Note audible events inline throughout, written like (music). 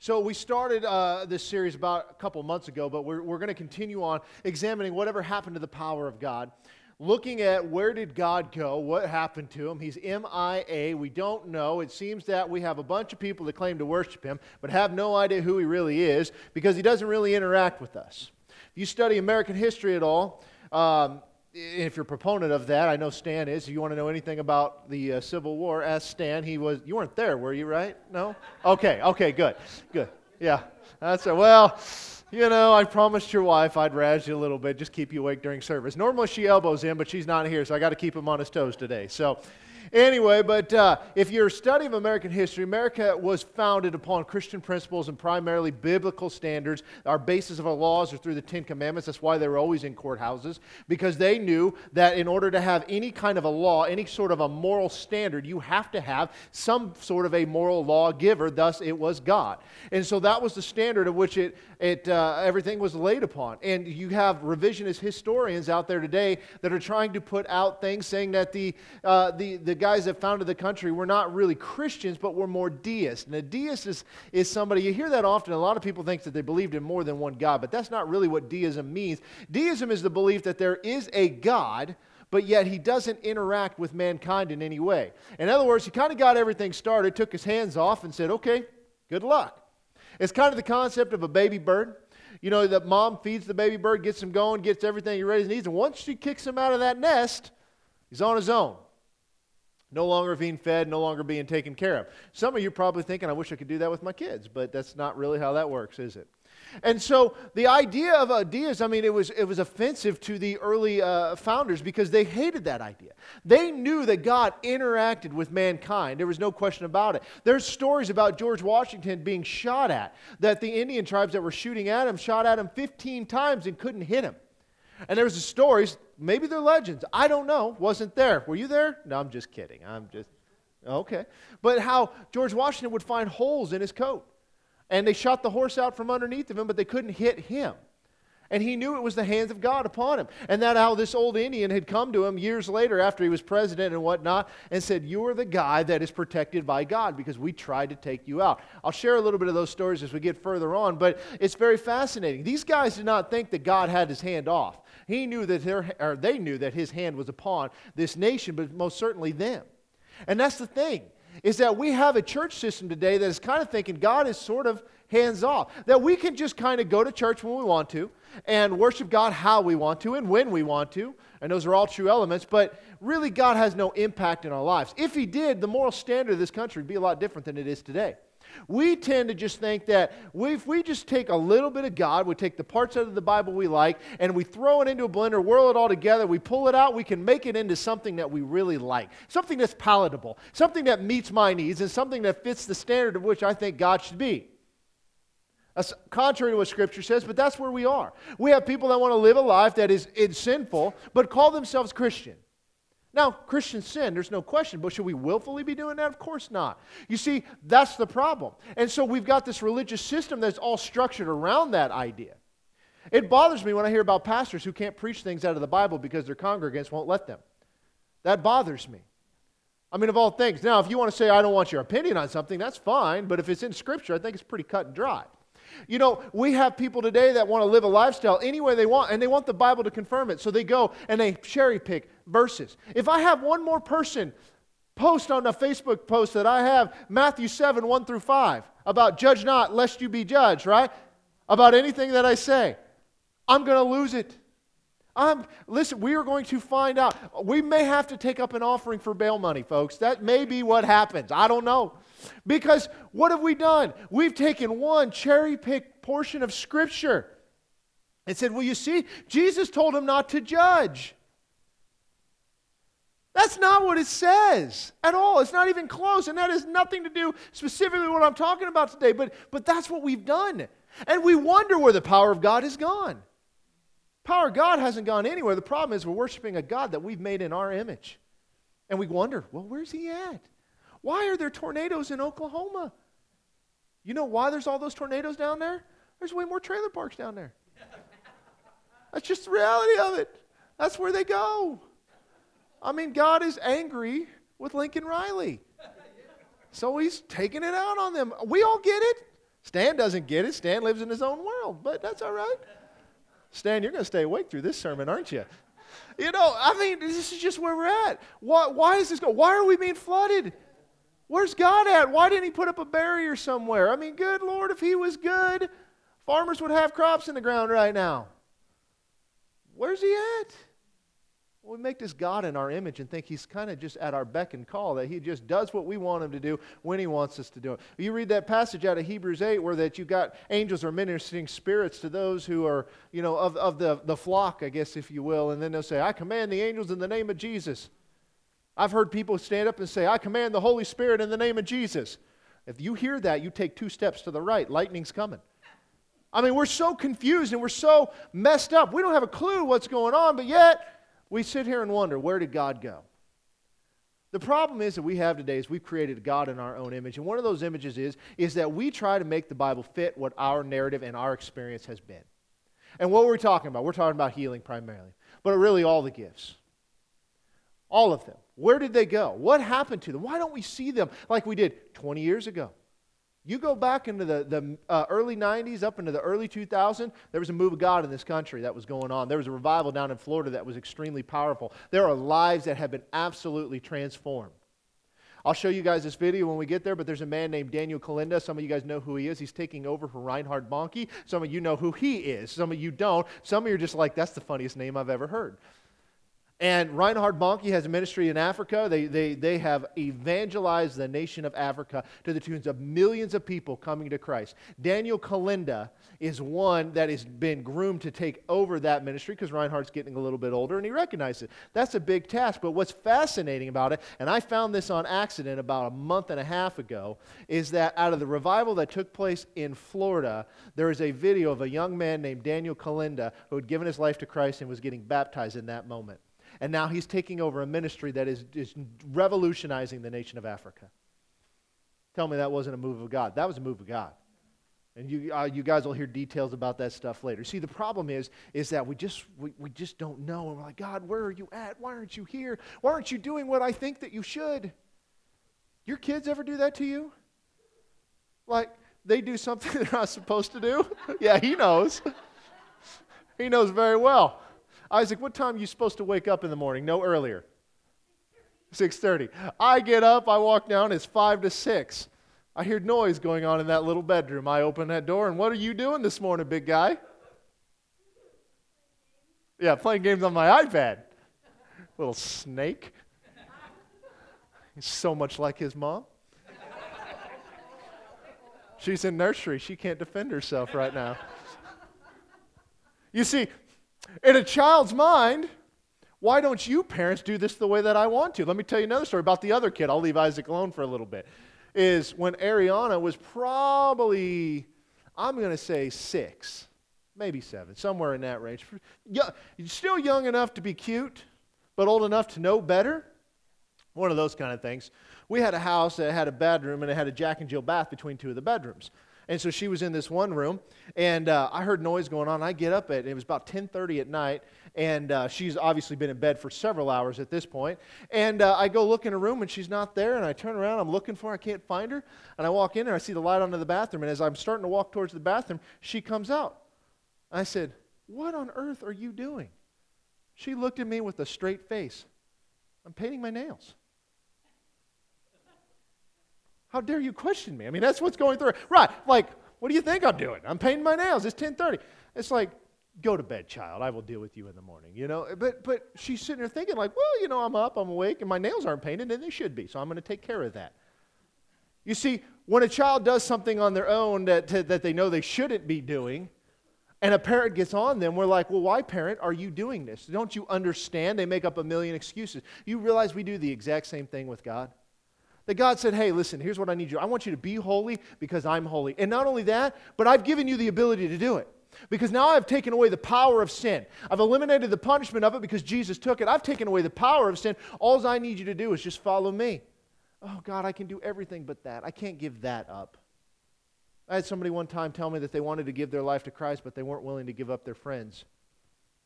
So, we started uh, this series about a couple months ago, but we're, we're going to continue on examining whatever happened to the power of God, looking at where did God go, what happened to him. He's MIA. We don't know. It seems that we have a bunch of people that claim to worship him, but have no idea who he really is because he doesn't really interact with us. If you study American history at all, um, if you're a proponent of that, I know Stan is. If you want to know anything about the uh, Civil War, ask Stan. He was. You weren't there, were you? Right? No. Okay. Okay. Good. Good. Yeah. That's it. Well, you know, I promised your wife I'd razz you a little bit, just keep you awake during service. Normally she elbows in, but she's not here, so I got to keep him on his toes today. So. Anyway, but uh, if you're studying American history, America was founded upon Christian principles and primarily biblical standards. Our basis of our laws are through the Ten Commandments. That's why they were always in courthouses, because they knew that in order to have any kind of a law, any sort of a moral standard, you have to have some sort of a moral lawgiver. Thus, it was God. And so that was the standard of which it, it, uh, everything was laid upon. And you have revisionist historians out there today that are trying to put out things saying that the, uh, the, the guys that founded the country were not really Christians, but were more deists. And a deist is, is somebody, you hear that often. A lot of people think that they believed in more than one God, but that's not really what deism means. Deism is the belief that there is a God but yet he doesn't interact with mankind in any way. In other words, he kind of got everything started, took his hands off, and said, okay, good luck. It's kind of the concept of a baby bird. You know, that mom feeds the baby bird, gets him going, gets everything he ready needs, and once she kicks him out of that nest, he's on his own. No longer being fed, no longer being taken care of. Some of you probably thinking, I wish I could do that with my kids, but that's not really how that works, is it? And so the idea of ideas, I mean, it was, it was offensive to the early uh, founders because they hated that idea. They knew that God interacted with mankind. There was no question about it. There's stories about George Washington being shot at, that the Indian tribes that were shooting at him shot at him 15 times and couldn't hit him. And there was a stories, maybe they're legends. I don't know. Wasn't there. Were you there? No, I'm just kidding. I'm just okay. But how George Washington would find holes in his coat. And they shot the horse out from underneath of him, but they couldn't hit him. And he knew it was the hands of God upon him. And that how this old Indian had come to him years later after he was president and whatnot and said, You are the guy that is protected by God because we tried to take you out. I'll share a little bit of those stories as we get further on, but it's very fascinating. These guys did not think that God had his hand off. He knew that their, or they knew that his hand was upon this nation, but most certainly them. And that's the thing, is that we have a church system today that is kind of thinking God is sort of hands off. That we can just kind of go to church when we want to and worship God how we want to and when we want to. And those are all true elements, but really God has no impact in our lives. If He did, the moral standard of this country would be a lot different than it is today. We tend to just think that we, if we just take a little bit of God, we take the parts out of the Bible we like, and we throw it into a blender, whirl it all together, we pull it out, we can make it into something that we really like, something that's palatable, something that meets my needs, and something that fits the standard of which I think God should be. Contrary to what Scripture says, but that's where we are. We have people that want to live a life that is, is sinful, but call themselves Christian. Now, Christian sin, there's no question, but should we willfully be doing that? Of course not. You see, that's the problem. And so we've got this religious system that's all structured around that idea. It bothers me when I hear about pastors who can't preach things out of the Bible because their congregants won't let them. That bothers me. I mean, of all things. Now, if you want to say, I don't want your opinion on something, that's fine, but if it's in Scripture, I think it's pretty cut and dry. You know, we have people today that want to live a lifestyle any way they want, and they want the Bible to confirm it. So they go and they cherry pick verses. If I have one more person post on a Facebook post that I have Matthew 7, 1 through 5, about judge not lest you be judged, right? About anything that I say, I'm going to lose it. I'm, listen, we are going to find out. We may have to take up an offering for bail money, folks. That may be what happens. I don't know. Because what have we done? We've taken one cherry picked portion of Scripture and said, Well, you see, Jesus told him not to judge. That's not what it says at all. It's not even close. And that has nothing to do specifically with what I'm talking about today. But, but that's what we've done. And we wonder where the power of God has gone. Power of God hasn't gone anywhere. The problem is we're worshiping a God that we've made in our image. And we wonder, well, where's he at? Why are there tornadoes in Oklahoma? You know why there's all those tornadoes down there? There's way more trailer parks down there. (laughs) That's just the reality of it. That's where they go. I mean, God is angry with Lincoln Riley. So he's taking it out on them. We all get it. Stan doesn't get it. Stan lives in his own world, but that's all right. Stan, you're going to stay awake through this sermon, aren't you? You know, I mean, this is just where we're at. Why, why is this going? Why are we being flooded? Where's God at? Why didn't He put up a barrier somewhere? I mean, good Lord, if He was good, farmers would have crops in the ground right now. Where's He at? we make this God in our image and think he's kind of just at our beck and call, that he just does what we want him to do when he wants us to do it. You read that passage out of Hebrews 8 where that you got angels are ministering spirits to those who are, you know, of, of the, the flock, I guess, if you will. And then they'll say, I command the angels in the name of Jesus. I've heard people stand up and say, I command the Holy Spirit in the name of Jesus. If you hear that, you take two steps to the right. Lightning's coming. I mean, we're so confused and we're so messed up. We don't have a clue what's going on, but yet we sit here and wonder, where did God go? The problem is that we have today is we've created God in our own image. And one of those images is, is that we try to make the Bible fit what our narrative and our experience has been. And what we're talking about, we're talking about healing primarily, but really all the gifts. All of them. Where did they go? What happened to them? Why don't we see them like we did 20 years ago? You go back into the, the uh, early 90s, up into the early 2000s, there was a move of God in this country that was going on. There was a revival down in Florida that was extremely powerful. There are lives that have been absolutely transformed. I'll show you guys this video when we get there, but there's a man named Daniel Kolenda. Some of you guys know who he is. He's taking over for Reinhard Bonnke. Some of you know who he is. Some of you don't. Some of you are just like, that's the funniest name I've ever heard. And Reinhard Bonnke has a ministry in Africa. They, they, they have evangelized the nation of Africa to the tunes of millions of people coming to Christ. Daniel Kolenda is one that has been groomed to take over that ministry because Reinhard's getting a little bit older and he recognizes it. That's a big task. But what's fascinating about it, and I found this on accident about a month and a half ago, is that out of the revival that took place in Florida, there is a video of a young man named Daniel Kolenda who had given his life to Christ and was getting baptized in that moment and now he's taking over a ministry that is, is revolutionizing the nation of Africa. Tell me that wasn't a move of God. That was a move of God. And you, uh, you guys will hear details about that stuff later. See, the problem is, is that we just, we, we just don't know. And we're like, God, where are you at? Why aren't you here? Why aren't you doing what I think that you should? Your kids ever do that to you? Like, they do something (laughs) they're not supposed to do? (laughs) yeah, he knows. (laughs) he knows very well. Isaac, what time are you supposed to wake up in the morning? No earlier. 6:30. I get up, I walk down, it's 5 to 6. I hear noise going on in that little bedroom. I open that door, and what are you doing this morning, big guy? Yeah, playing games on my iPad. Little snake. He's so much like his mom. She's in nursery. She can't defend herself right now. You see, in a child's mind, why don't you parents do this the way that I want to? Let me tell you another story about the other kid. I'll leave Isaac alone for a little bit. Is when Ariana was probably, I'm going to say six, maybe seven, somewhere in that range. Still young enough to be cute, but old enough to know better. One of those kind of things. We had a house that had a bedroom and it had a Jack and Jill bath between two of the bedrooms. And so she was in this one room, and uh, I heard noise going on. I get up at it was about 10:30 at night, and uh, she's obviously been in bed for several hours at this point. And uh, I go look in her room, and she's not there. And I turn around, I'm looking for her, I can't find her. And I walk in, and I see the light onto the bathroom. And as I'm starting to walk towards the bathroom, she comes out. I said, "What on earth are you doing?" She looked at me with a straight face. I'm painting my nails. How dare you question me? I mean, that's what's going through. Right. Like, what do you think I'm doing? I'm painting my nails. It's 1030. It's like, go to bed, child. I will deal with you in the morning, you know? But, but she's sitting there thinking like, well, you know, I'm up, I'm awake, and my nails aren't painted, and they should be, so I'm going to take care of that. You see, when a child does something on their own that, that they know they shouldn't be doing, and a parent gets on them, we're like, well, why, parent, are you doing this? Don't you understand? They make up a million excuses. You realize we do the exact same thing with God? That God said, hey, listen, here's what I need you. I want you to be holy because I'm holy. And not only that, but I've given you the ability to do it. Because now I've taken away the power of sin. I've eliminated the punishment of it because Jesus took it. I've taken away the power of sin. All I need you to do is just follow me. Oh, God, I can do everything but that. I can't give that up. I had somebody one time tell me that they wanted to give their life to Christ, but they weren't willing to give up their friends.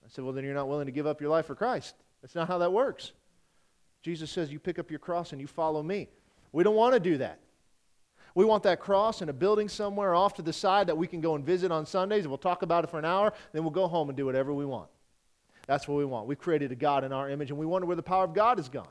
I said, Well, then you're not willing to give up your life for Christ. That's not how that works. Jesus says, You pick up your cross and you follow me. We don't want to do that. We want that cross in a building somewhere off to the side that we can go and visit on Sundays, and we'll talk about it for an hour, then we'll go home and do whatever we want. That's what we want. We've created a God in our image, and we wonder where the power of God is gone.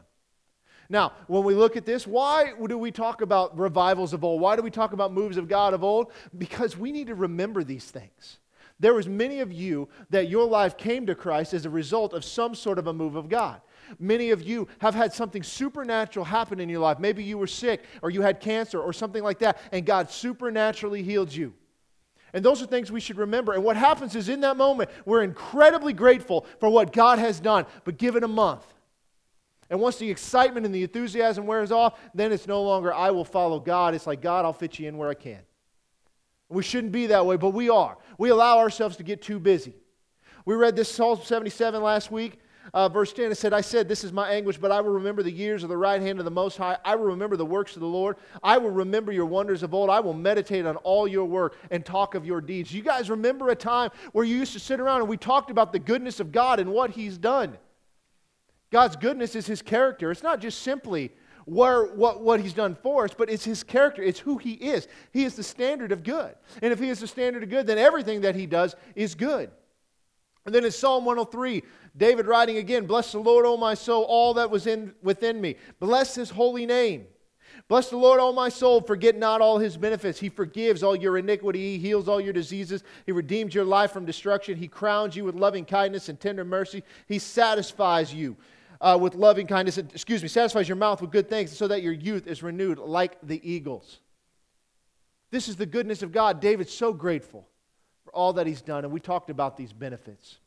Now, when we look at this, why do we talk about revivals of old? Why do we talk about moves of God of old? Because we need to remember these things. There was many of you that your life came to Christ as a result of some sort of a move of God. Many of you have had something supernatural happen in your life. Maybe you were sick or you had cancer or something like that, and God supernaturally healed you. And those are things we should remember. And what happens is in that moment, we're incredibly grateful for what God has done, but give it a month. And once the excitement and the enthusiasm wears off, then it's no longer, I will follow God. It's like, God, I'll fit you in where I can. We shouldn't be that way, but we are. We allow ourselves to get too busy. We read this Psalm 77 last week uh, verse 10, it said, I said, This is my anguish, but I will remember the years of the right hand of the Most High. I will remember the works of the Lord. I will remember your wonders of old. I will meditate on all your work and talk of your deeds. You guys remember a time where you used to sit around and we talked about the goodness of God and what He's done. God's goodness is His character. It's not just simply where, what, what He's done for us, but it's His character. It's who He is. He is the standard of good. And if He is the standard of good, then everything that He does is good. And then in Psalm 103, David writing again, Bless the Lord, O my soul, all that was in, within me. Bless his holy name. Bless the Lord, O my soul. Forget not all his benefits. He forgives all your iniquity. He heals all your diseases. He redeems your life from destruction. He crowns you with loving kindness and tender mercy. He satisfies you uh, with loving kindness. Excuse me, satisfies your mouth with good things so that your youth is renewed like the eagles. This is the goodness of God. David's so grateful for all that he's done, and we talked about these benefits.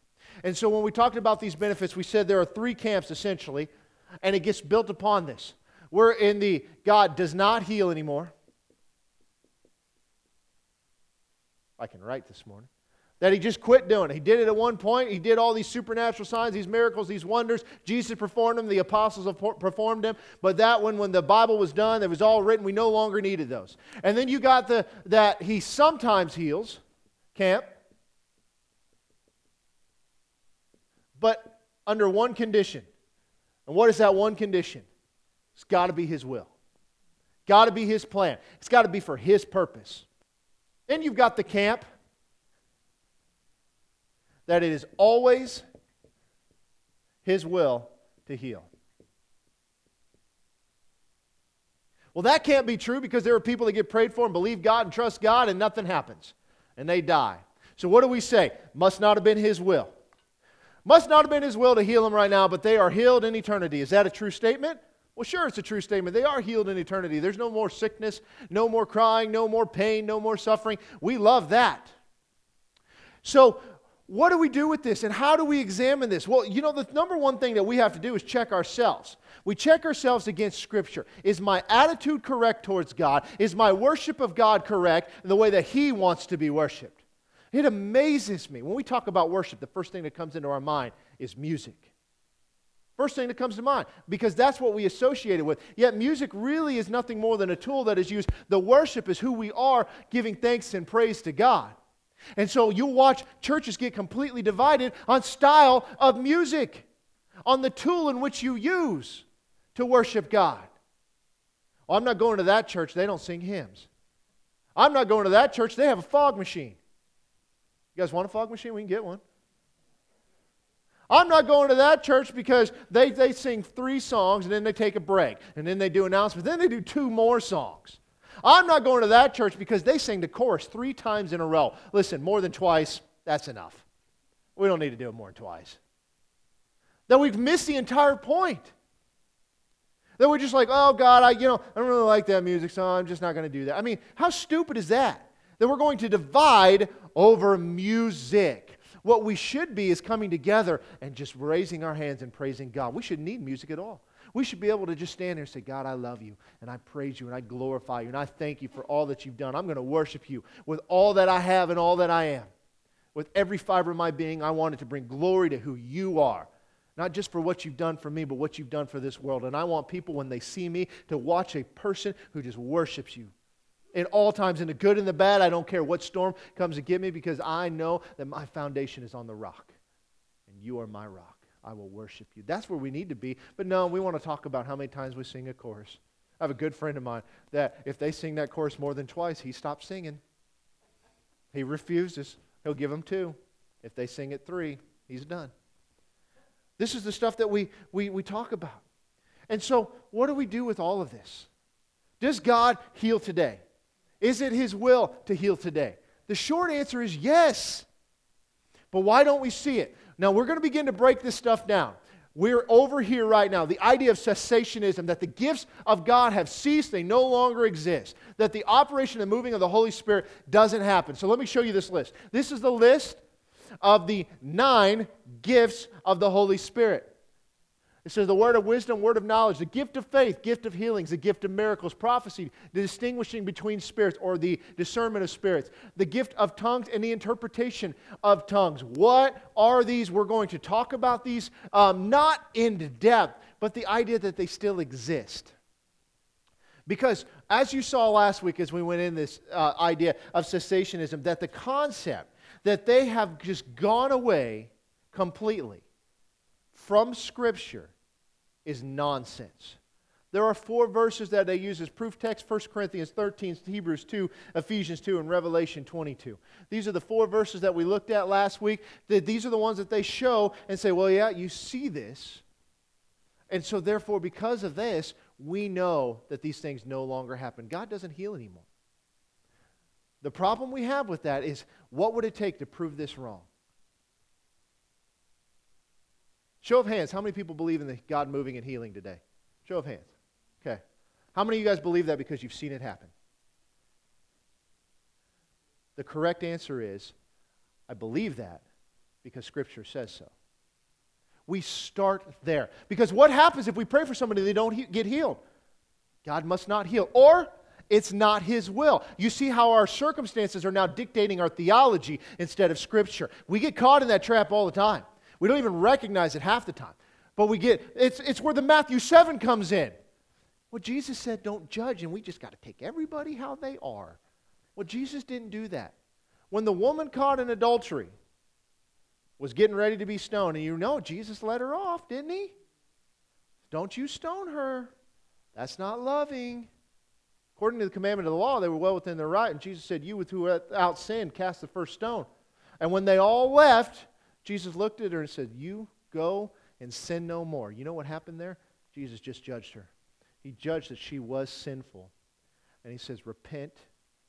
And so when we talked about these benefits, we said there are three camps essentially, and it gets built upon this. We're in the God does not heal anymore. I can write this morning. That he just quit doing it. He did it at one point. He did all these supernatural signs, these miracles, these wonders. Jesus performed them. The apostles performed them. But that one, when the Bible was done, it was all written. We no longer needed those. And then you got the that he sometimes heals camp. But under one condition. And what is that one condition? It's got to be His will. Got to be His plan. It's got to be for His purpose. Then you've got the camp that it is always His will to heal. Well, that can't be true because there are people that get prayed for and believe God and trust God and nothing happens and they die. So, what do we say? Must not have been His will. Must not have been His will to heal them right now, but they are healed in eternity. Is that a true statement? Well, sure, it's a true statement. They are healed in eternity. There's no more sickness, no more crying, no more pain, no more suffering. We love that. So, what do we do with this and how do we examine this? Well, you know, the number one thing that we have to do is check ourselves. We check ourselves against Scripture. Is my attitude correct towards God? Is my worship of God correct in the way that He wants to be worshiped? It amazes me. When we talk about worship, the first thing that comes into our mind is music. First thing that comes to mind, because that's what we associate it with. Yet music really is nothing more than a tool that is used. The worship is who we are, giving thanks and praise to God. And so you'll watch churches get completely divided on style of music, on the tool in which you use to worship God. I'm not going to that church, they don't sing hymns. I'm not going to that church, they have a fog machine. You guys want a fog machine? We can get one. I'm not going to that church because they, they sing three songs and then they take a break and then they do announcements. Then they do two more songs. I'm not going to that church because they sing the chorus three times in a row. Listen, more than twice, that's enough. We don't need to do it more than twice. Then we've missed the entire point. That we're just like, oh God, I you know, I don't really like that music, so I'm just not going to do that. I mean, how stupid is that? That we're going to divide over music. What we should be is coming together and just raising our hands and praising God. We shouldn't need music at all. We should be able to just stand there and say, God, I love you, and I praise you, and I glorify you, and I thank you for all that you've done. I'm going to worship you with all that I have and all that I am. With every fiber of my being, I wanted to bring glory to who you are. Not just for what you've done for me, but what you've done for this world. And I want people, when they see me, to watch a person who just worships you in all times, in the good and the bad. I don't care what storm comes to get me because I know that my foundation is on the rock. And you are my rock. I will worship you. That's where we need to be. But no, we want to talk about how many times we sing a chorus. I have a good friend of mine that if they sing that chorus more than twice, he stops singing. He refuses. He'll give them two. If they sing it three, he's done. This is the stuff that we, we, we talk about. And so, what do we do with all of this? Does God heal today? Is it His will to heal today? The short answer is yes. But why don't we see it? Now, we're going to begin to break this stuff down. We're over here right now. The idea of cessationism, that the gifts of God have ceased, they no longer exist, that the operation and moving of the Holy Spirit doesn't happen. So let me show you this list. This is the list of the nine gifts of the Holy Spirit. It says the word of wisdom, word of knowledge, the gift of faith, gift of healings, the gift of miracles, prophecy, the distinguishing between spirits or the discernment of spirits, the gift of tongues, and the interpretation of tongues. What are these? We're going to talk about these, um, not in depth, but the idea that they still exist. Because as you saw last week as we went in this uh, idea of cessationism, that the concept that they have just gone away completely from Scripture is nonsense. There are four verses that they use as proof text 1 Corinthians 13, Hebrews 2, Ephesians 2, and Revelation 22. These are the four verses that we looked at last week. These are the ones that they show and say, well, yeah, you see this. And so, therefore, because of this, we know that these things no longer happen. God doesn't heal anymore. The problem we have with that is what would it take to prove this wrong? Show of hands, how many people believe in the God moving and healing today? Show of hands. Okay. How many of you guys believe that because you've seen it happen? The correct answer is I believe that because Scripture says so. We start there. Because what happens if we pray for somebody they don't he- get healed? God must not heal. Or it's not His will. You see how our circumstances are now dictating our theology instead of Scripture. We get caught in that trap all the time. We don't even recognize it half the time. But we get, it's, it's where the Matthew 7 comes in. Well, Jesus said, don't judge, and we just got to take everybody how they are. Well, Jesus didn't do that. When the woman caught in adultery was getting ready to be stoned, and you know, Jesus let her off, didn't he? Don't you stone her. That's not loving. According to the commandment of the law, they were well within their right, and Jesus said, You with without sin cast the first stone. And when they all left, Jesus looked at her and said, You go and sin no more. You know what happened there? Jesus just judged her. He judged that she was sinful. And he says, Repent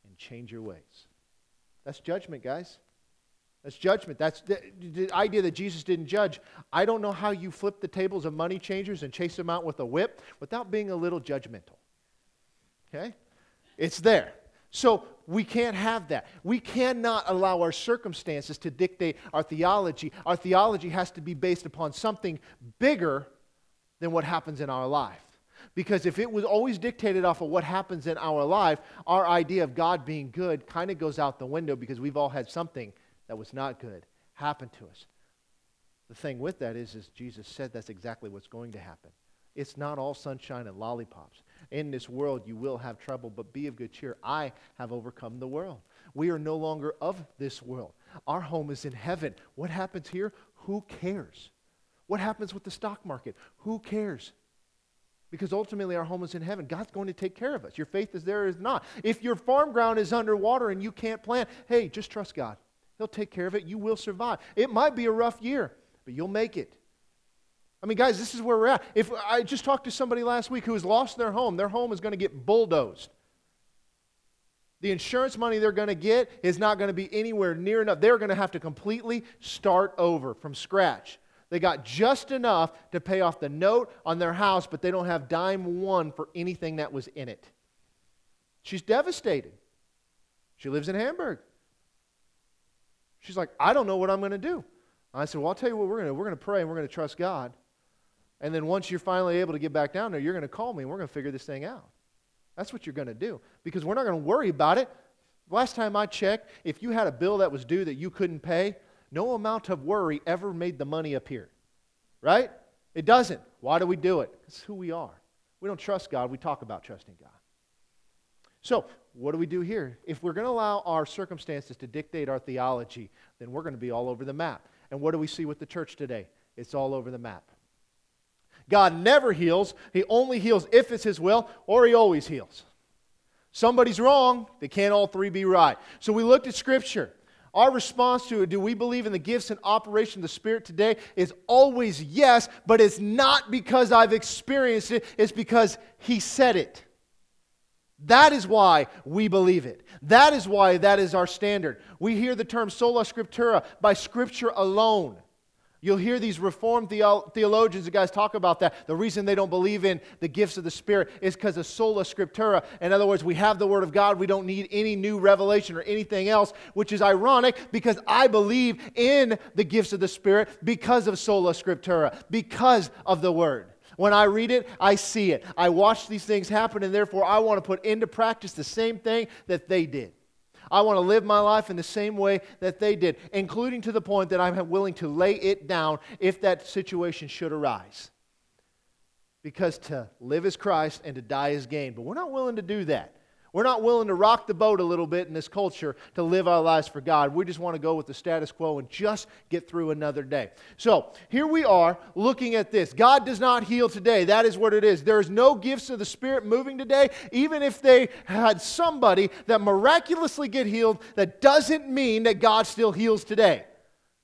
and change your ways. That's judgment, guys. That's judgment. That's the, the, idea that Jesus didn't judge. I don't know how you flip the tables of money changers and chase them out with a whip without being a little judgmental. Okay? It's there. So we can't have that. We cannot allow our circumstances to dictate our theology. Our theology has to be based upon something bigger than what happens in our life. Because if it was always dictated off of what happens in our life, our idea of God being good kind of goes out the window because we've all had something that was not good happen to us. The thing with that is, is Jesus said that's exactly what's going to happen. It's not all sunshine and lollipops. In this world you will have trouble, but be of good cheer. I have overcome the world. We are no longer of this world. Our home is in heaven. What happens here? Who cares? What happens with the stock market? Who cares? Because ultimately, our home is in heaven. God's going to take care of us. Your faith is there or is not. If your farm ground is underwater and you can't plant, hey, just trust God. He'll take care of it. You will survive. It might be a rough year, but you'll make it. I mean, guys, this is where we're at. If I just talked to somebody last week who has lost their home, their home is going to get bulldozed. The insurance money they're going to get is not going to be anywhere near enough. They're going to have to completely start over from scratch. They got just enough to pay off the note on their house, but they don't have dime one for anything that was in it. She's devastated. She lives in Hamburg. She's like, I don't know what I'm going to do. I said, Well, I'll tell you what we're going to do. We're going to pray and we're going to trust God. And then once you're finally able to get back down there, you're going to call me and we're going to figure this thing out. That's what you're going to do because we're not going to worry about it. Last time I checked, if you had a bill that was due that you couldn't pay, no amount of worry ever made the money appear. Right? It doesn't. Why do we do it? It's who we are. We don't trust God, we talk about trusting God. So, what do we do here? If we're going to allow our circumstances to dictate our theology, then we're going to be all over the map. And what do we see with the church today? It's all over the map. God never heals. He only heals if it's His will, or He always heals. Somebody's wrong. They can't all three be right. So we looked at Scripture. Our response to it, do we believe in the gifts and operation of the Spirit today, is always yes, but it's not because I've experienced it, it's because He said it. That is why we believe it. That is why that is our standard. We hear the term sola scriptura, by Scripture alone. You'll hear these Reformed theologians, the guys talk about that. The reason they don't believe in the gifts of the Spirit is because of sola scriptura. In other words, we have the Word of God. We don't need any new revelation or anything else, which is ironic because I believe in the gifts of the Spirit because of sola scriptura, because of the Word. When I read it, I see it. I watch these things happen, and therefore I want to put into practice the same thing that they did. I want to live my life in the same way that they did, including to the point that I'm willing to lay it down if that situation should arise. Because to live is Christ and to die is gain. But we're not willing to do that. We're not willing to rock the boat a little bit in this culture to live our lives for God. We just want to go with the status quo and just get through another day. So here we are looking at this. God does not heal today. That is what it is. There is no gifts of the Spirit moving today. Even if they had somebody that miraculously get healed, that doesn't mean that God still heals today.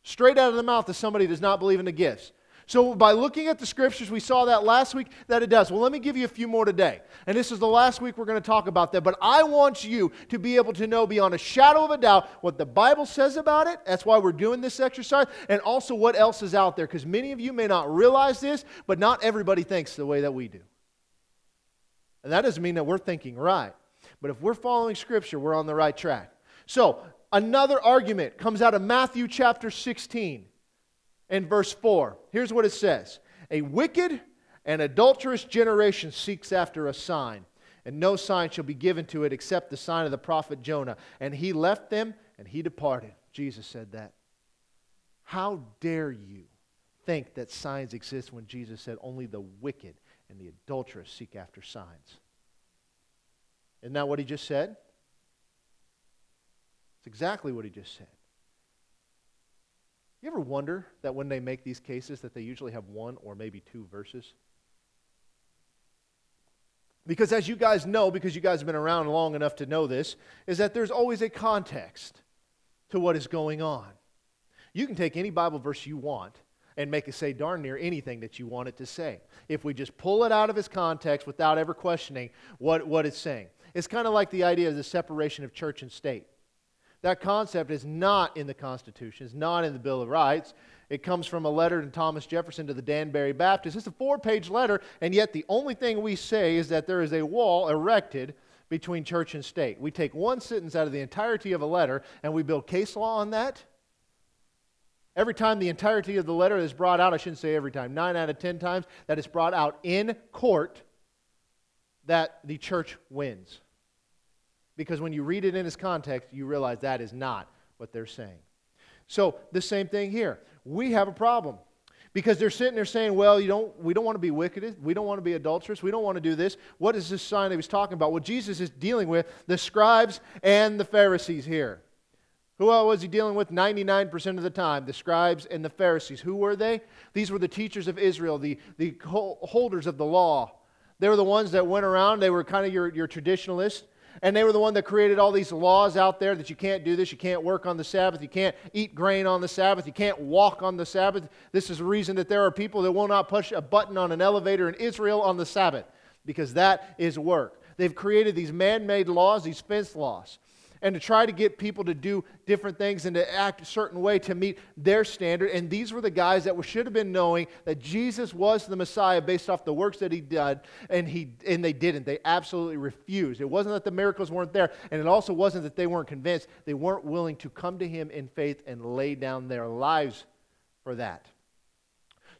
Straight out of the mouth of somebody who does not believe in the gifts. So, by looking at the scriptures, we saw that last week that it does. Well, let me give you a few more today. And this is the last week we're going to talk about that. But I want you to be able to know beyond a shadow of a doubt what the Bible says about it. That's why we're doing this exercise. And also what else is out there. Because many of you may not realize this, but not everybody thinks the way that we do. And that doesn't mean that we're thinking right. But if we're following scripture, we're on the right track. So, another argument comes out of Matthew chapter 16 in verse 4. Here's what it says A wicked and adulterous generation seeks after a sign, and no sign shall be given to it except the sign of the prophet Jonah. And he left them and he departed. Jesus said that. How dare you think that signs exist when Jesus said only the wicked and the adulterous seek after signs? Isn't that what he just said? It's exactly what he just said. You ever wonder that when they make these cases that they usually have one or maybe two verses? Because as you guys know, because you guys have been around long enough to know this, is that there's always a context to what is going on. You can take any Bible verse you want and make it say darn near anything that you want it to say. If we just pull it out of its context without ever questioning what, what it's saying. It's kind of like the idea of the separation of church and state. That concept is not in the Constitution, it's not in the Bill of Rights. It comes from a letter to Thomas Jefferson to the Danbury Baptist. It's a four page letter, and yet the only thing we say is that there is a wall erected between church and state. We take one sentence out of the entirety of a letter and we build case law on that. Every time the entirety of the letter is brought out, I shouldn't say every time, nine out of ten times that it's brought out in court, that the church wins. Because when you read it in its context, you realize that is not what they're saying. So, the same thing here. We have a problem. Because they're sitting there saying, well, you don't, we don't want to be wicked. We don't want to be adulterous. We don't want to do this. What is this sign that he was talking about? Well, Jesus is dealing with the scribes and the Pharisees here. Who was he dealing with 99% of the time? The scribes and the Pharisees. Who were they? These were the teachers of Israel, the, the holders of the law. They were the ones that went around. They were kind of your, your traditionalists. And they were the one that created all these laws out there that you can't do this, you can't work on the Sabbath, you can't eat grain on the Sabbath, you can't walk on the Sabbath. This is the reason that there are people that will not push a button on an elevator in Israel on the Sabbath, because that is work. They've created these man made laws, these fence laws and to try to get people to do different things and to act a certain way to meet their standard. And these were the guys that should have been knowing that Jesus was the Messiah based off the works that he did, and, he, and they didn't. They absolutely refused. It wasn't that the miracles weren't there, and it also wasn't that they weren't convinced. They weren't willing to come to him in faith and lay down their lives for that.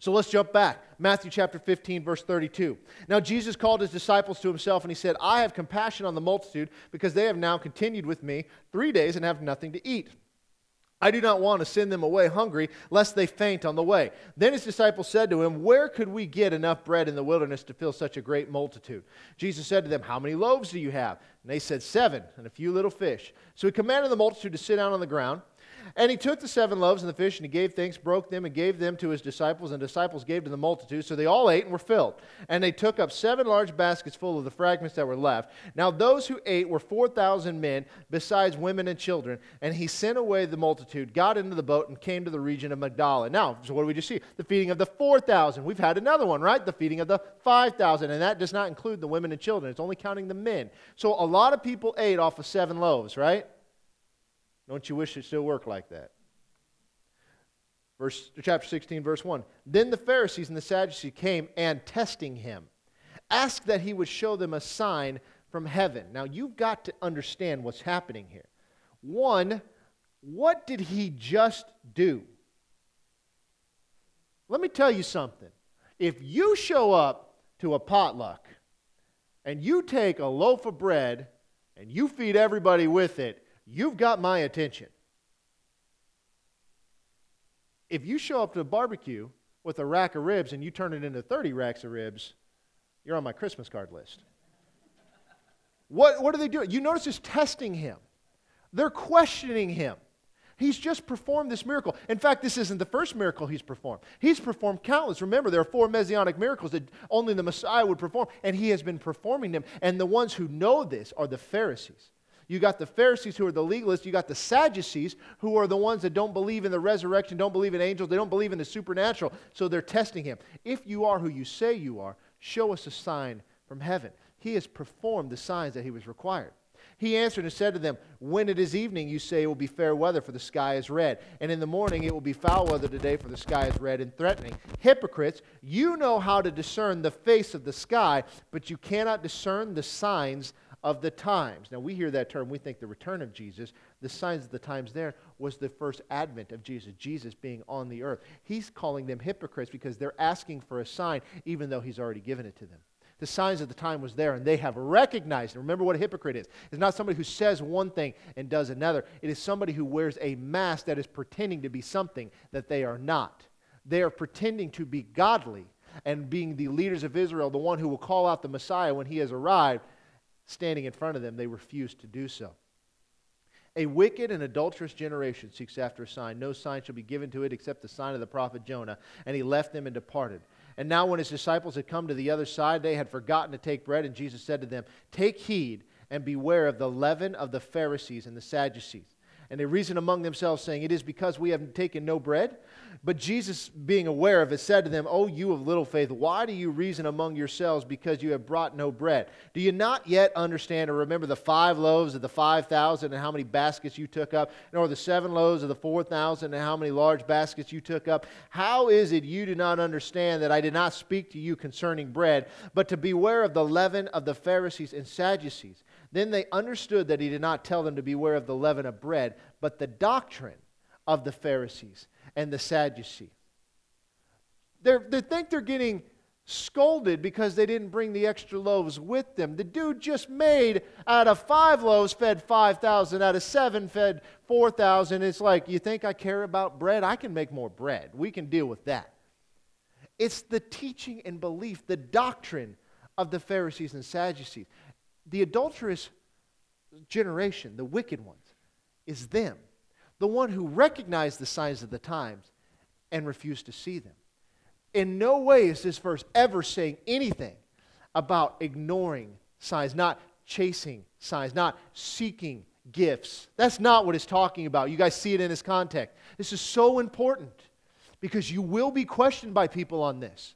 So let's jump back. Matthew chapter 15, verse 32. Now Jesus called his disciples to himself and he said, I have compassion on the multitude because they have now continued with me three days and have nothing to eat. I do not want to send them away hungry, lest they faint on the way. Then his disciples said to him, Where could we get enough bread in the wilderness to fill such a great multitude? Jesus said to them, How many loaves do you have? And they said, Seven, and a few little fish. So he commanded the multitude to sit down on the ground. And he took the seven loaves and the fish, and he gave thanks, broke them, and gave them to his disciples, and disciples gave to the multitude. So they all ate and were filled. And they took up seven large baskets full of the fragments that were left. Now those who ate were 4,000 men, besides women and children. And he sent away the multitude, got into the boat, and came to the region of Magdala. Now, so what do we just see? The feeding of the 4,000. We've had another one, right? The feeding of the 5,000. And that does not include the women and children, it's only counting the men. So a lot of people ate off of seven loaves, right? Don't you wish it still worked like that? Verse, chapter 16, verse 1. Then the Pharisees and the Sadducees came and testing him, asked that he would show them a sign from heaven. Now you've got to understand what's happening here. One, what did he just do? Let me tell you something. If you show up to a potluck and you take a loaf of bread and you feed everybody with it, you've got my attention. If you show up to a barbecue with a rack of ribs and you turn it into 30 racks of ribs, you're on my Christmas card list. What, what are they doing? You notice it's testing him. They're questioning him. He's just performed this miracle. In fact, this isn't the first miracle he's performed. He's performed countless. Remember, there are four messianic miracles that only the Messiah would perform, and he has been performing them. And the ones who know this are the Pharisees. You got the Pharisees who are the legalists. You got the Sadducees who are the ones that don't believe in the resurrection, don't believe in angels, they don't believe in the supernatural. So they're testing him. If you are who you say you are, show us a sign from heaven. He has performed the signs that he was required. He answered and said to them, When it is evening, you say it will be fair weather, for the sky is red. And in the morning, it will be foul weather today, for the sky is red and threatening. Hypocrites, you know how to discern the face of the sky, but you cannot discern the signs of the times. Now, we hear that term, we think the return of Jesus. The signs of the times there was the first advent of Jesus, Jesus being on the earth. He's calling them hypocrites because they're asking for a sign, even though he's already given it to them. The signs of the time was there, and they have recognized. And remember what a hypocrite is. It's not somebody who says one thing and does another. It is somebody who wears a mask that is pretending to be something that they are not. They are pretending to be godly and being the leaders of Israel, the one who will call out the Messiah when he has arrived, standing in front of them, they refused to do so. A wicked and adulterous generation seeks after a sign. No sign shall be given to it except the sign of the prophet Jonah. And he left them and departed. And now, when his disciples had come to the other side, they had forgotten to take bread. And Jesus said to them, Take heed and beware of the leaven of the Pharisees and the Sadducees. And they reason among themselves, saying, It is because we have taken no bread. But Jesus, being aware of it, said to them, O you of little faith, why do you reason among yourselves because you have brought no bread? Do you not yet understand or remember the five loaves of the five thousand and how many baskets you took up, nor the seven loaves of the four thousand and how many large baskets you took up? How is it you do not understand that I did not speak to you concerning bread, but to beware of the leaven of the Pharisees and Sadducees? Then they understood that he did not tell them to beware of the leaven of bread, but the doctrine of the Pharisees and the Sadducees. They're, they think they're getting scolded because they didn't bring the extra loaves with them. The dude just made out of five loaves fed 5,000, out of seven fed 4,000. It's like, you think I care about bread? I can make more bread. We can deal with that. It's the teaching and belief, the doctrine of the Pharisees and Sadducees. The adulterous generation, the wicked ones, is them the one who recognized the signs of the times and refused to see them. In no way is this verse ever saying anything about ignoring signs, not chasing signs, not seeking gifts. That's not what it's talking about. You guys see it in this context. This is so important because you will be questioned by people on this.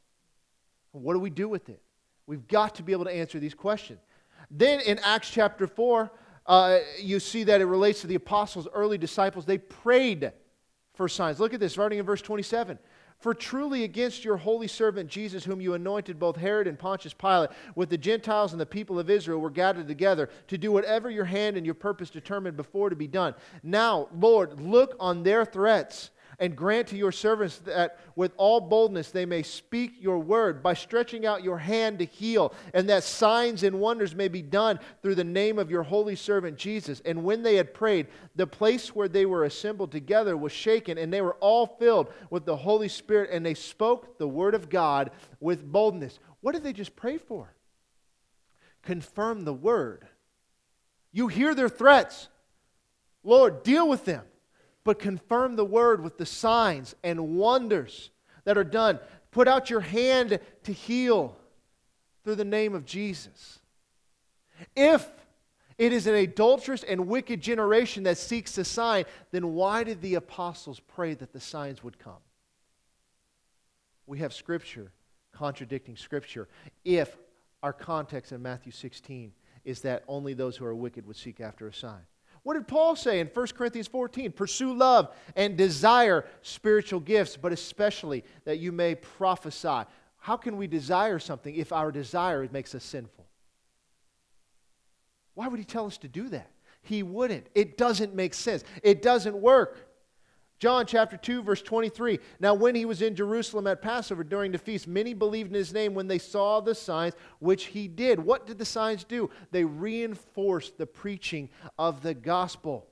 What do we do with it? We've got to be able to answer these questions. Then in Acts chapter 4, uh, you see that it relates to the apostles, early disciples. They prayed for signs. Look at this, starting in verse 27. For truly against your holy servant Jesus, whom you anointed, both Herod and Pontius Pilate, with the Gentiles and the people of Israel, were gathered together to do whatever your hand and your purpose determined before to be done. Now, Lord, look on their threats and grant to your servants that with all boldness they may speak your word by stretching out your hand to heal, and that signs and wonders may be done through the name of your holy servant Jesus. And when they had prayed, the place where they were assembled together was shaken, and they were all filled with the Holy Spirit, and they spoke the word of God with boldness. What did they just pray for? Confirm the word. You hear their threats. Lord, deal with them. But confirm the word with the signs and wonders that are done. Put out your hand to heal through the name of Jesus. If it is an adulterous and wicked generation that seeks a sign, then why did the apostles pray that the signs would come? We have Scripture contradicting Scripture if our context in Matthew 16 is that only those who are wicked would seek after a sign. What did Paul say in 1 Corinthians 14? Pursue love and desire spiritual gifts, but especially that you may prophesy. How can we desire something if our desire makes us sinful? Why would he tell us to do that? He wouldn't. It doesn't make sense. It doesn't work. John chapter 2, verse 23. Now, when he was in Jerusalem at Passover during the feast, many believed in his name when they saw the signs which he did. What did the signs do? They reinforced the preaching of the gospel.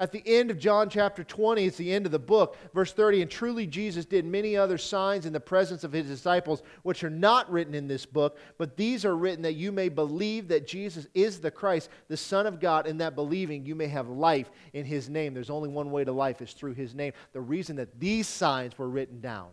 At the end of John chapter 20, it's the end of the book, verse 30. And truly, Jesus did many other signs in the presence of his disciples, which are not written in this book, but these are written that you may believe that Jesus is the Christ, the Son of God, and that believing you may have life in his name. There's only one way to life, is through his name. The reason that these signs were written down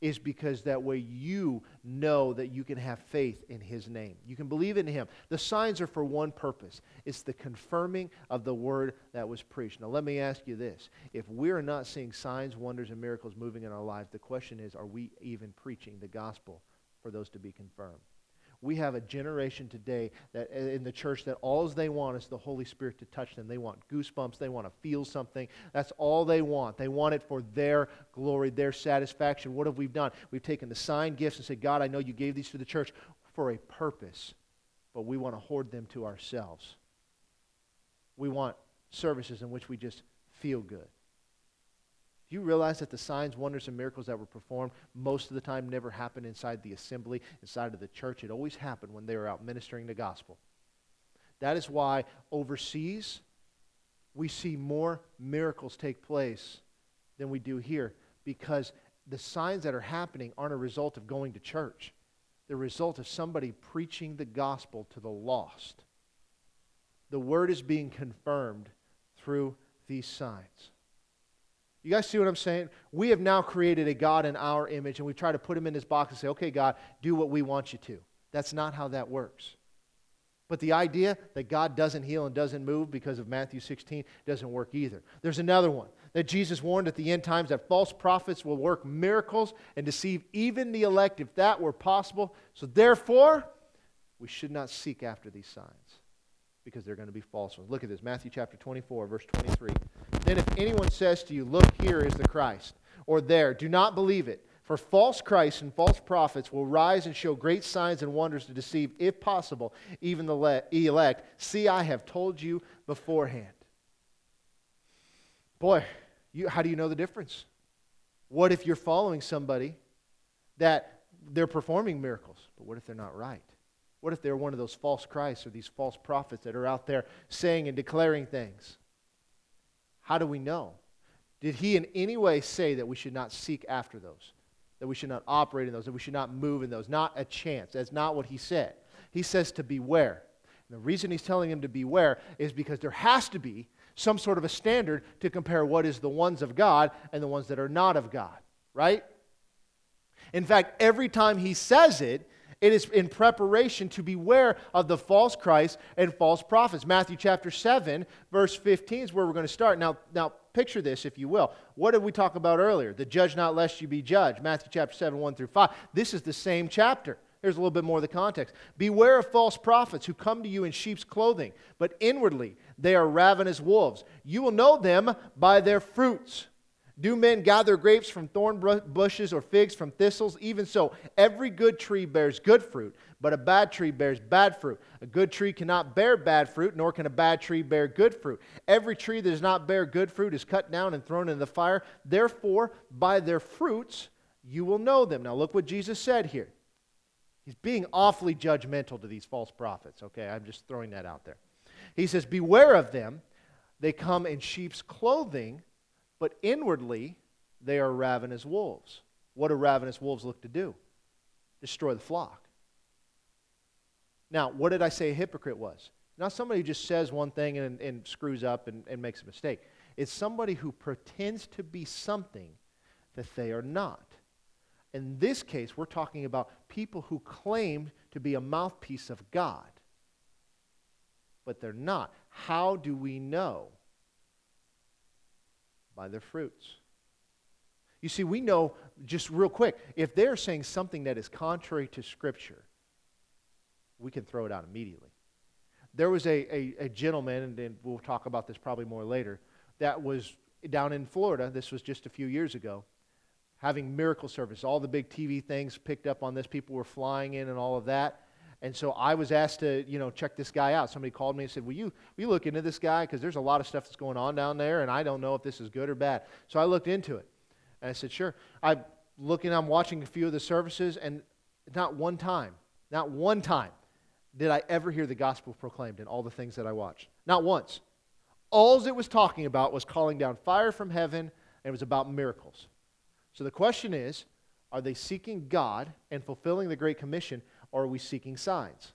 is because that way you know that you can have faith in his name. You can believe in him. The signs are for one purpose it's the confirming of the word that was preached. Now, let me ask you this if we're not seeing signs, wonders, and miracles moving in our lives, the question is are we even preaching the gospel for those to be confirmed? We have a generation today that uh, in the church that all they want is the Holy Spirit to touch them. They want goosebumps. They want to feel something. That's all they want. They want it for their glory, their satisfaction. What have we done? We've taken the sign gifts and said, God, I know you gave these to the church for a purpose, but we want to hoard them to ourselves. We want services in which we just feel good. You realize that the signs, wonders, and miracles that were performed most of the time never happened inside the assembly, inside of the church? It always happened when they were out ministering the gospel. That is why overseas we see more miracles take place than we do here because the signs that are happening aren't a result of going to church. A result of somebody preaching the gospel to the lost. The word is being confirmed through these signs. You guys see what I'm saying? We have now created a God in our image, and we try to put him in this box and say, okay, God, do what we want you to. That's not how that works. But the idea that God doesn't heal and doesn't move because of Matthew 16 doesn't work either. There's another one that Jesus warned at the end times that false prophets will work miracles and deceive even the elect if that were possible. So therefore, we should not seek after these signs because they're going to be false ones. Look at this Matthew chapter 24, verse 23. Then if anyone says to you, Look, here is the Christ, or there, do not believe it. For false Christs and false prophets will rise and show great signs and wonders to deceive, if possible, even the elect. See, I have told you beforehand. Boy, you, how do you know the difference? What if you're following somebody that they're performing miracles, but what if they're not right? What if they're one of those false Christs or these false prophets that are out there saying and declaring things? How do we know? Did he in any way say that we should not seek after those? That we should not operate in those? That we should not move in those? Not a chance. That's not what he said. He says to beware. And the reason he's telling him to beware is because there has to be some sort of a standard to compare what is the ones of God and the ones that are not of God, right? In fact, every time he says it, it is in preparation to beware of the false Christ and false prophets. Matthew chapter 7, verse 15 is where we're going to start. Now, now picture this, if you will. What did we talk about earlier? The judge not lest you be judged. Matthew chapter 7, 1 through 5. This is the same chapter. Here's a little bit more of the context. Beware of false prophets who come to you in sheep's clothing, but inwardly they are ravenous wolves. You will know them by their fruits. Do men gather grapes from thorn bushes or figs from thistles? Even so, every good tree bears good fruit, but a bad tree bears bad fruit. A good tree cannot bear bad fruit, nor can a bad tree bear good fruit. Every tree that does not bear good fruit is cut down and thrown into the fire. Therefore, by their fruits you will know them. Now, look what Jesus said here. He's being awfully judgmental to these false prophets, okay? I'm just throwing that out there. He says, Beware of them. They come in sheep's clothing but inwardly they are ravenous wolves. What do ravenous wolves look to do? Destroy the flock. Now, what did I say a hypocrite was? Not somebody who just says one thing and, and screws up and, and makes a mistake. It's somebody who pretends to be something that they are not. In this case, we're talking about people who claim to be a mouthpiece of God, but they're not. How do we know? By their fruits. You see, we know, just real quick, if they're saying something that is contrary to Scripture, we can throw it out immediately. There was a, a, a gentleman, and, and we'll talk about this probably more later, that was down in Florida. This was just a few years ago having miracle service. All the big TV things picked up on this. People were flying in and all of that. And so I was asked to, you know, check this guy out. Somebody called me and said, "Will you, will you look into this guy? Because there's a lot of stuff that's going on down there, and I don't know if this is good or bad." So I looked into it. And I said, sure. I'm looking, I'm watching a few of the services, and not one time, not one time did I ever hear the gospel proclaimed in all the things that I watched. Not once. All it was talking about was calling down fire from heaven, and it was about miracles. So the question is are they seeking God and fulfilling the Great Commission, are we seeking signs?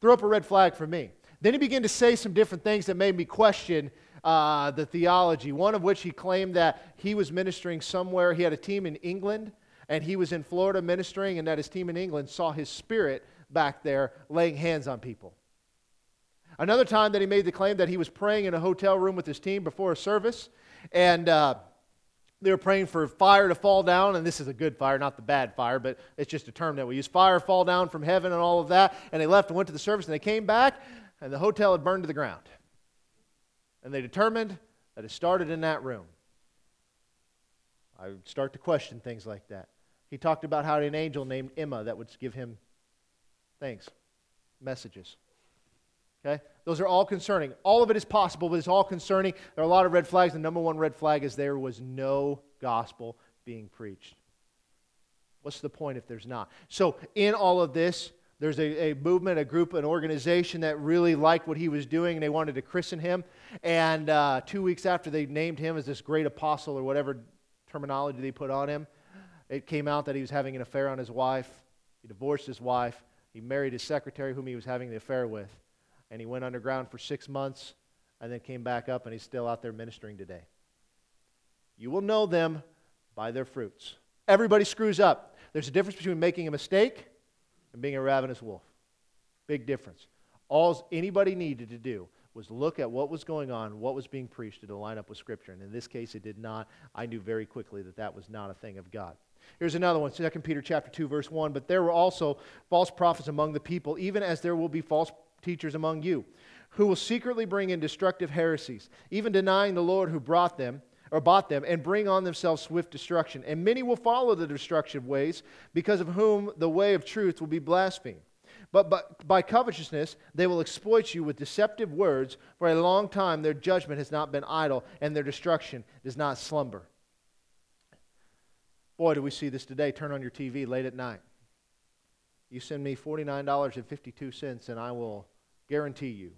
Throw up a red flag for me. Then he began to say some different things that made me question uh, the theology. One of which he claimed that he was ministering somewhere. He had a team in England, and he was in Florida ministering, and that his team in England saw his spirit back there laying hands on people. Another time that he made the claim that he was praying in a hotel room with his team before a service, and uh, they were praying for fire to fall down, and this is a good fire, not the bad fire, but it's just a term that we use. Fire fall down from heaven and all of that. And they left and went to the service, and they came back, and the hotel had burned to the ground. And they determined that it started in that room. I would start to question things like that. He talked about how an angel named Emma that would give him things, messages. Okay? Those are all concerning. All of it is possible, but it's all concerning. There are a lot of red flags. The number one red flag is there was no gospel being preached. What's the point if there's not? So, in all of this, there's a, a movement, a group, an organization that really liked what he was doing and they wanted to christen him. And uh, two weeks after they named him as this great apostle or whatever terminology they put on him, it came out that he was having an affair on his wife. He divorced his wife. He married his secretary, whom he was having the affair with. And he went underground for six months and then came back up, and he's still out there ministering today. You will know them by their fruits. Everybody screws up. There's a difference between making a mistake and being a ravenous wolf. Big difference. All anybody needed to do was look at what was going on, what was being preached, to line up with Scripture. And in this case, it did not. I knew very quickly that that was not a thing of God. Here's another one, 2 Peter chapter 2, verse 1. But there were also false prophets among the people, even as there will be false teachers among you, who will secretly bring in destructive heresies, even denying the Lord who brought them or bought them, and bring on themselves swift destruction. And many will follow the destructive ways, because of whom the way of truth will be blasphemed. But, by covetousness, they will exploit you with deceptive words. For a long time, their judgment has not been idle, and their destruction does not slumber. Boy, do we see this today. Turn on your TV late at night. You send me $49.52, and I will guarantee you.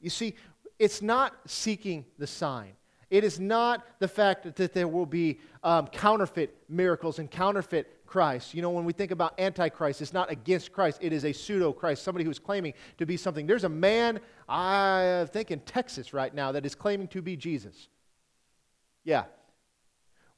You see, it's not seeking the sign. It is not the fact that there will be um, counterfeit miracles and counterfeit Christ. You know, when we think about Antichrist, it's not against Christ, it is a pseudo Christ, somebody who's claiming to be something. There's a man, I think in Texas right now, that is claiming to be Jesus. Yeah,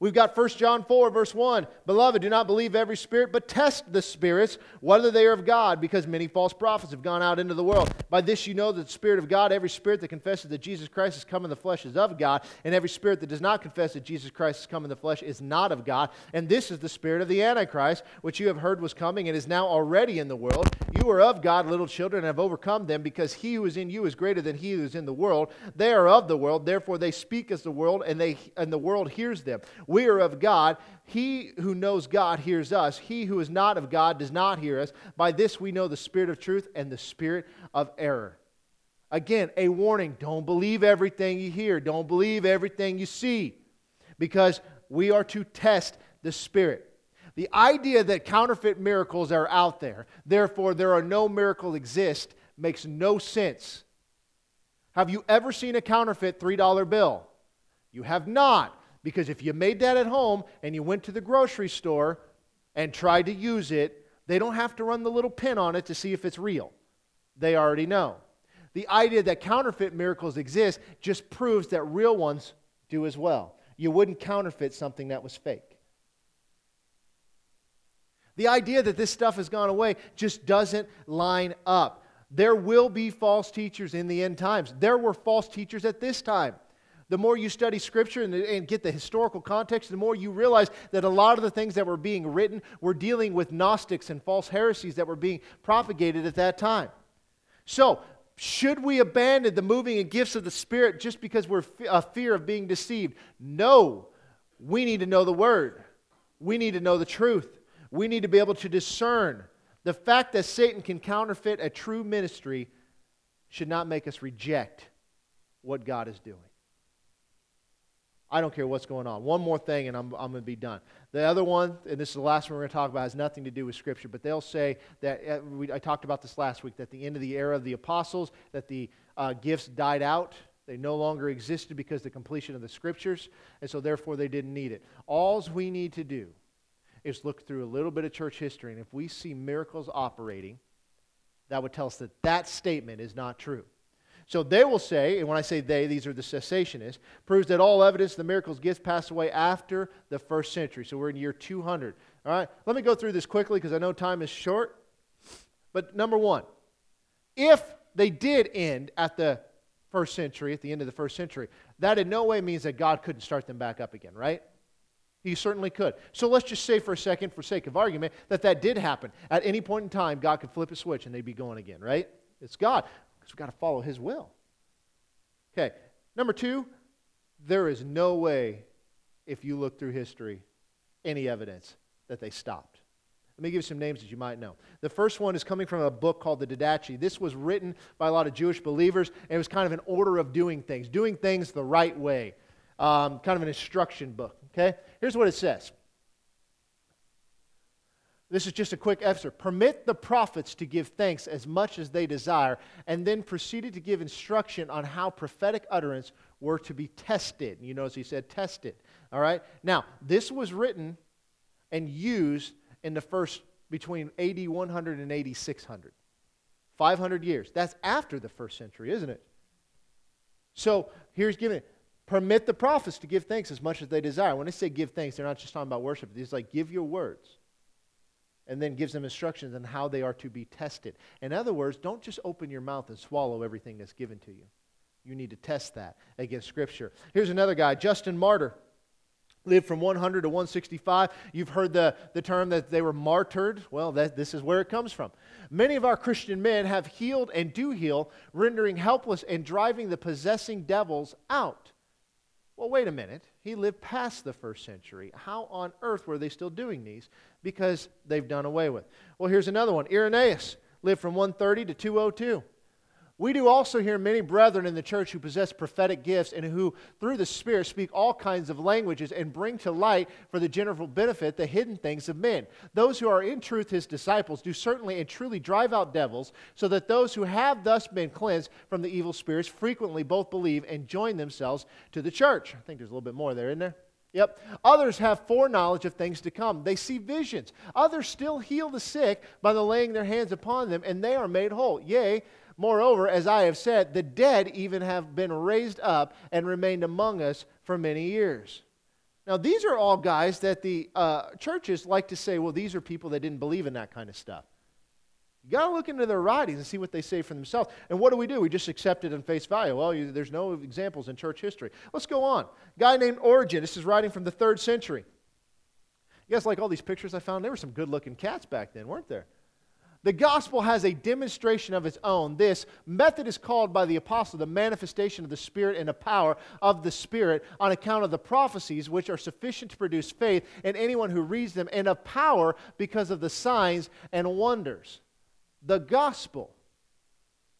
We've got 1 John 4, verse 1. Beloved, do not believe every spirit, but test the spirits, whether they are of God, because many false prophets have gone out into the world. By this you know that the Spirit of God, every spirit that confesses that Jesus Christ has come in the flesh is of God, and every spirit that does not confess that Jesus Christ has come in the flesh is not of God. And this is the spirit of the Antichrist, which you have heard was coming and is now already in the world. You are of God, little children, and have overcome them, because he who is in you is greater than he who is in the world. They are of the world, therefore they speak as the world, and, they, and the world hears them. We are of God. He who knows God hears us. He who is not of God does not hear us. By this we know the spirit of truth and the spirit of error. Again, a warning don't believe everything you hear, don't believe everything you see, because we are to test the spirit. The idea that counterfeit miracles are out there, therefore there are no miracles exist, makes no sense. Have you ever seen a counterfeit $3 bill? You have not. Because if you made that at home and you went to the grocery store and tried to use it, they don't have to run the little pin on it to see if it's real. They already know. The idea that counterfeit miracles exist just proves that real ones do as well. You wouldn't counterfeit something that was fake. The idea that this stuff has gone away just doesn't line up. There will be false teachers in the end times. There were false teachers at this time. The more you study Scripture and, and, get the historical context, the more you realize that a lot of the things that were being written were dealing with Gnostics and false heresies that were being propagated at that time. So, should we abandon the moving and gifts of the Spirit just because we're a uh, fear of being deceived? No. We need to know the Word. We need to know the truth. We need to be able to discern. The fact that Satan can counterfeit a true ministry should not make us reject what God is doing. I don't care what's going on. One more thing, and I'm, I'm going to be done. The other one, and this is the last one we're going to talk about, has nothing to do with Scripture, but they'll say that, uh, we, I talked about this last week, that the end of the era of the apostles, that the uh, gifts died out. They no longer existed because the completion of the Scriptures, and so therefore they didn't need it. All we need to do is look through a little bit of church history, and if we see miracles operating, that would tell us that that statement is not true. So they will say, and when I say they, these are the cessationists, proves that all evidence of the miracles gifts passed away after the first century. So we're in year 200. All right, let me go through this quickly because I know time is short. But number one, if they did end at the first century, at the end of the first century, that in no way means that God couldn't start them back up again, right? He certainly could. So let's just say for a second, for sake of argument, that that did happen. At any point in time, God could flip a switch and they'd be going again, right? It's God because we've got to follow His will. Okay, number two, there is no way, if you look through history, any evidence that they stopped. Let me give you some names that you might know. The first one is coming from a book called the Didache. This was written by a lot of Jewish believers, and it was kind of an order of doing things, doing things the right way, um, kind of an instruction book. Okay? Here's what it says this is just a quick excerpt. Permit the prophets to give thanks as much as they desire, and then proceeded to give instruction on how prophetic utterance were to be tested. You notice he said tested. All right? Now, this was written and used in the first between AD 100 and AD 600. 500 years. That's after the first century, isn't it? So here's giving permit the prophets to give thanks as much as they desire. When they say give thanks, they're not just talking about worship. It's like give your words and then gives them instructions on how they are to be tested. In other words, don't just open your mouth and swallow everything that's given to you. You need to test that against Scripture. Here's another guy, Justin Martyr. Lived from 100 to 165. You've heard the, the term that they were martyred. Well, that, this is where it comes from. Many of our Christian men have healed and do heal, rendering helpless and driving the possessing devils out. Well, wait a minute. He lived past the first century. How on earth were they still doing these? Because they've done away with. Well, here's another one. Irenaeus lived from 130 to 202. We do also hear many brethren in the church who possess prophetic gifts and who, through the Spirit, speak all kinds of languages and bring to light for the general benefit the hidden things of men. Those who are in truth his disciples do certainly and truly drive out devils, so that those who have thus been cleansed from the evil spirits frequently both believe and join themselves to the church. I think there's a little bit more there, isn't there? Yep. Others have foreknowledge of things to come. They see visions. Others still heal the sick by the laying their hands upon them, and they are made whole. Yea, Moreover, as I have said, the dead even have been raised up and remained among us for many years. Now, these are all guys that the uh, churches like to say, well, these are people that didn't believe in that kind of stuff. You got to look into their writings and see what they say for themselves. And what do we do? We just accept it in face value. Well, you, there's no examples in church history. Let's go on. guy named Origen. This is writing from the third century. You guys like all these pictures I found? There were some good looking cats back then, weren't there? The gospel has a demonstration of its own. This method is called by the apostle the manifestation of the Spirit and the power of the Spirit on account of the prophecies, which are sufficient to produce faith in anyone who reads them, and of power because of the signs and wonders. The gospel,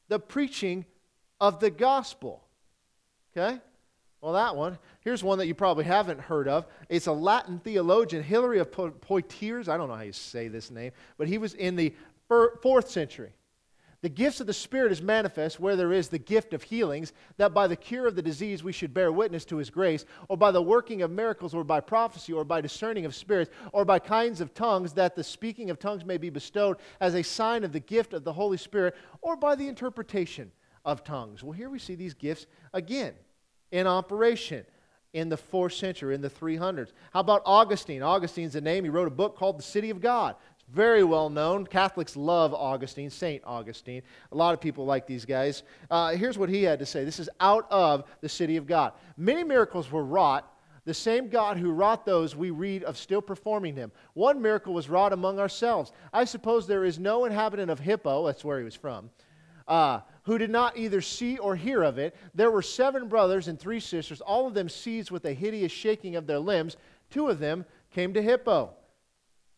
the preaching of the gospel. Okay? Well, that one. Here's one that you probably haven't heard of. It's a Latin theologian, Hilary of Poitiers. I don't know how you say this name, but he was in the fourth century. The gifts of the Spirit is manifest where there is the gift of healings, that by the cure of the disease we should bear witness to his grace, or by the working of miracles, or by prophecy, or by discerning of spirits, or by kinds of tongues, that the speaking of tongues may be bestowed as a sign of the gift of the Holy Spirit, or by the interpretation of tongues. Well, here we see these gifts again in operation in the fourth century, in the 300s. How about Augustine? Augustine's a name. He wrote a book called The City of God. Very well known. Catholics love Augustine, St. Augustine. A lot of people like these guys. Uh, here's what he had to say this is out of the city of God. Many miracles were wrought. The same God who wrought those we read of still performing them. One miracle was wrought among ourselves. I suppose there is no inhabitant of Hippo, that's where he was from, uh, who did not either see or hear of it. There were seven brothers and three sisters, all of them seized with a hideous shaking of their limbs. Two of them came to Hippo.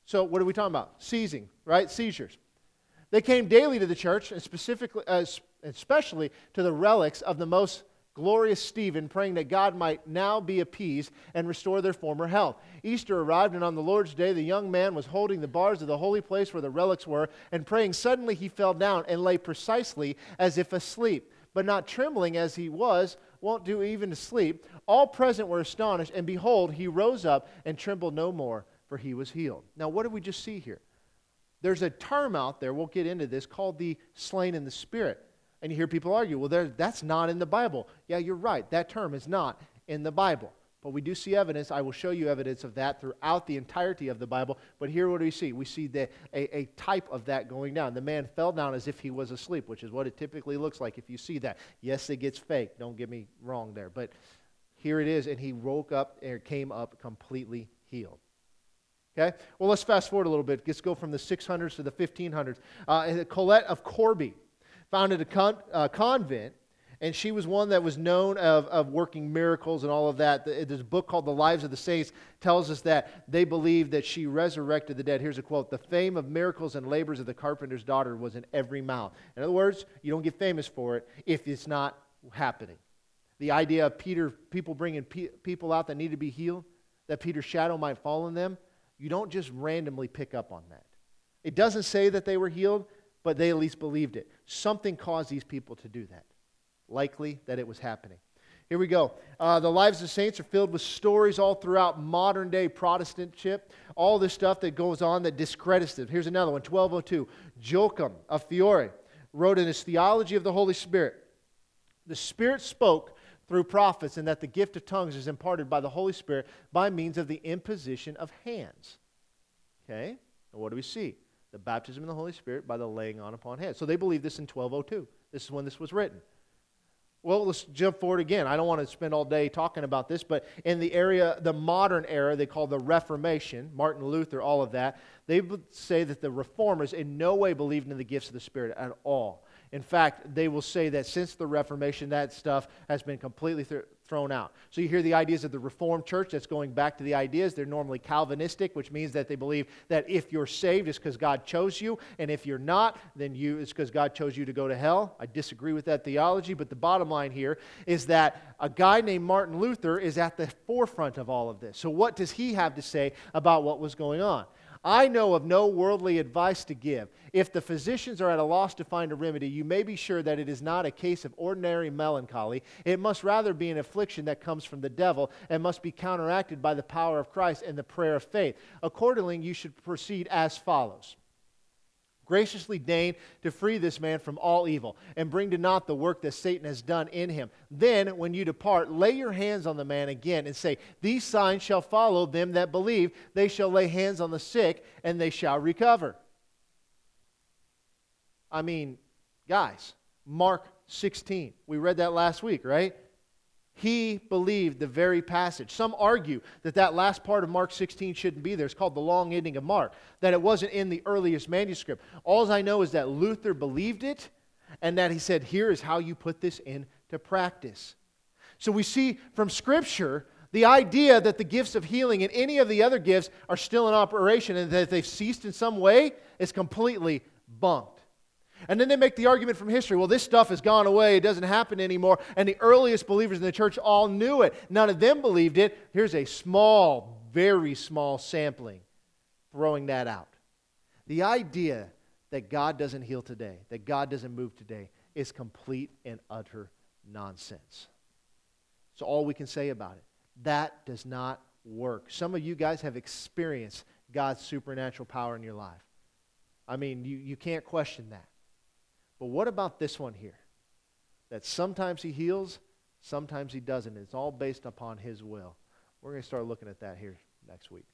So, what are we talking about? Seizing, right? Seizures. They came daily to the church, and specifically, uh, especially to the relics of the most glorious Stephen, praying that God might now be appeased and restore their former health. Easter arrived, and on the Lord's day, the young man was holding the bars of the holy place where the relics were, and praying. Suddenly he fell down and lay precisely as if asleep. But not trembling as he was, won't do even to sleep. All present were astonished, and behold, he rose up and trembled no more, for he was healed. Now, what did we just see here? There's a term out there, we'll get into this, called the slain in the spirit. And you hear people argue, well, there, that's not in the Bible. Yeah, you're right. That term is not in the Bible. But we do see evidence. I will show you evidence of that throughout the entirety of the Bible. But here, what do we see? We see the, a, a type of that going down. The man fell down as if he was asleep, which is what it typically looks like if you see that. Yes, it gets fake. Don't get me wrong there. But here it is. And he woke up and came up completely healed. Okay? Well, let's fast forward a little bit. Let's go from the 600s to the 1500s. Uh, Colette of Corbie founded a con- uh, convent, and she was one that was known of, of working miracles and all of that. A book called The Lives of the Saints tells us that they believed that she resurrected the dead. Here's a quote The fame of miracles and labors of the carpenter's daughter was in every mouth. In other words, you don't get famous for it if it's not happening. The idea of Peter, people bringing pe- people out that need to be healed, that Peter's shadow might fall on them, you don't just randomly pick up on that. It doesn't say that they were healed, but they at least believed it. Something caused these people to do that. Likely that it was happening. Here we go. Uh, the lives of saints are filled with stories all throughout modern day Protestantship. All this stuff that goes on that discredits it. Here's another one 1202. Joachim of Fiore wrote in his Theology of the Holy Spirit The Spirit spoke through prophets, and that the gift of tongues is imparted by the Holy Spirit by means of the imposition of hands. Okay? And what do we see? the baptism in the Holy Spirit by the laying on upon hands. So they believe this in 1202. This is when this was written. Well, let's jump forward again. I don't want to spend all day talking about this, but in the area, the modern era, they call the Reformation, Martin Luther, all of that, they would say that the reformers in no way believed in the gifts of the Spirit at all. In fact, they will say that since the Reformation, that stuff has been completely th- thrown out. So you hear the ideas of the Reformed Church that's going back to the ideas. They're normally Calvinistic, which means that they believe that if you're saved, it's because God chose you, and if you're not, then you it's because God chose you to go to hell. I disagree with that theology, but the bottom line here is that a guy named Martin Luther is at the forefront of all of this. So what does he have to say about what was going on? I know of no worldly advice to give. If the physicians are at a loss to find a remedy, you may be sure that it is not a case of ordinary melancholy. It must rather be an affliction that comes from the devil and must be counteracted by the power of Christ and the prayer of faith. Accordingly, you should proceed as follows graciously deign to free this man from all evil and bring to naught the work that Satan has done in him. Then, when you depart, lay your hands on the man again and say, These signs shall follow them that believe. They shall lay hands on the sick and they shall recover. I mean, guys, Mark 16. We read that last week, right? He believed the very passage. Some argue that that last part of Mark 16 shouldn't be there. It's called the long ending of Mark, that it wasn't in the earliest manuscript. All I know is that Luther believed it and that he said, Here is how you put this into practice. So we see from Scripture the idea that the gifts of healing and any of the other gifts are still in operation and that they've ceased in some way is completely bunked. And then they make the argument from history well, this stuff has gone away, it doesn't happen anymore. And the earliest believers in the church all knew it. None of them believed it. Here's a small, very small sampling throwing that out. The idea that God doesn't heal today, that God doesn't move today, is complete and utter nonsense. So, all we can say about it. That does not work. Some of you guys have experienced God's supernatural power in your life. I mean, you, you can't question that. But what about this one here? that sometimes he heals, sometimes he doesn't. It's all based upon his will. We're going to start looking at that here next week.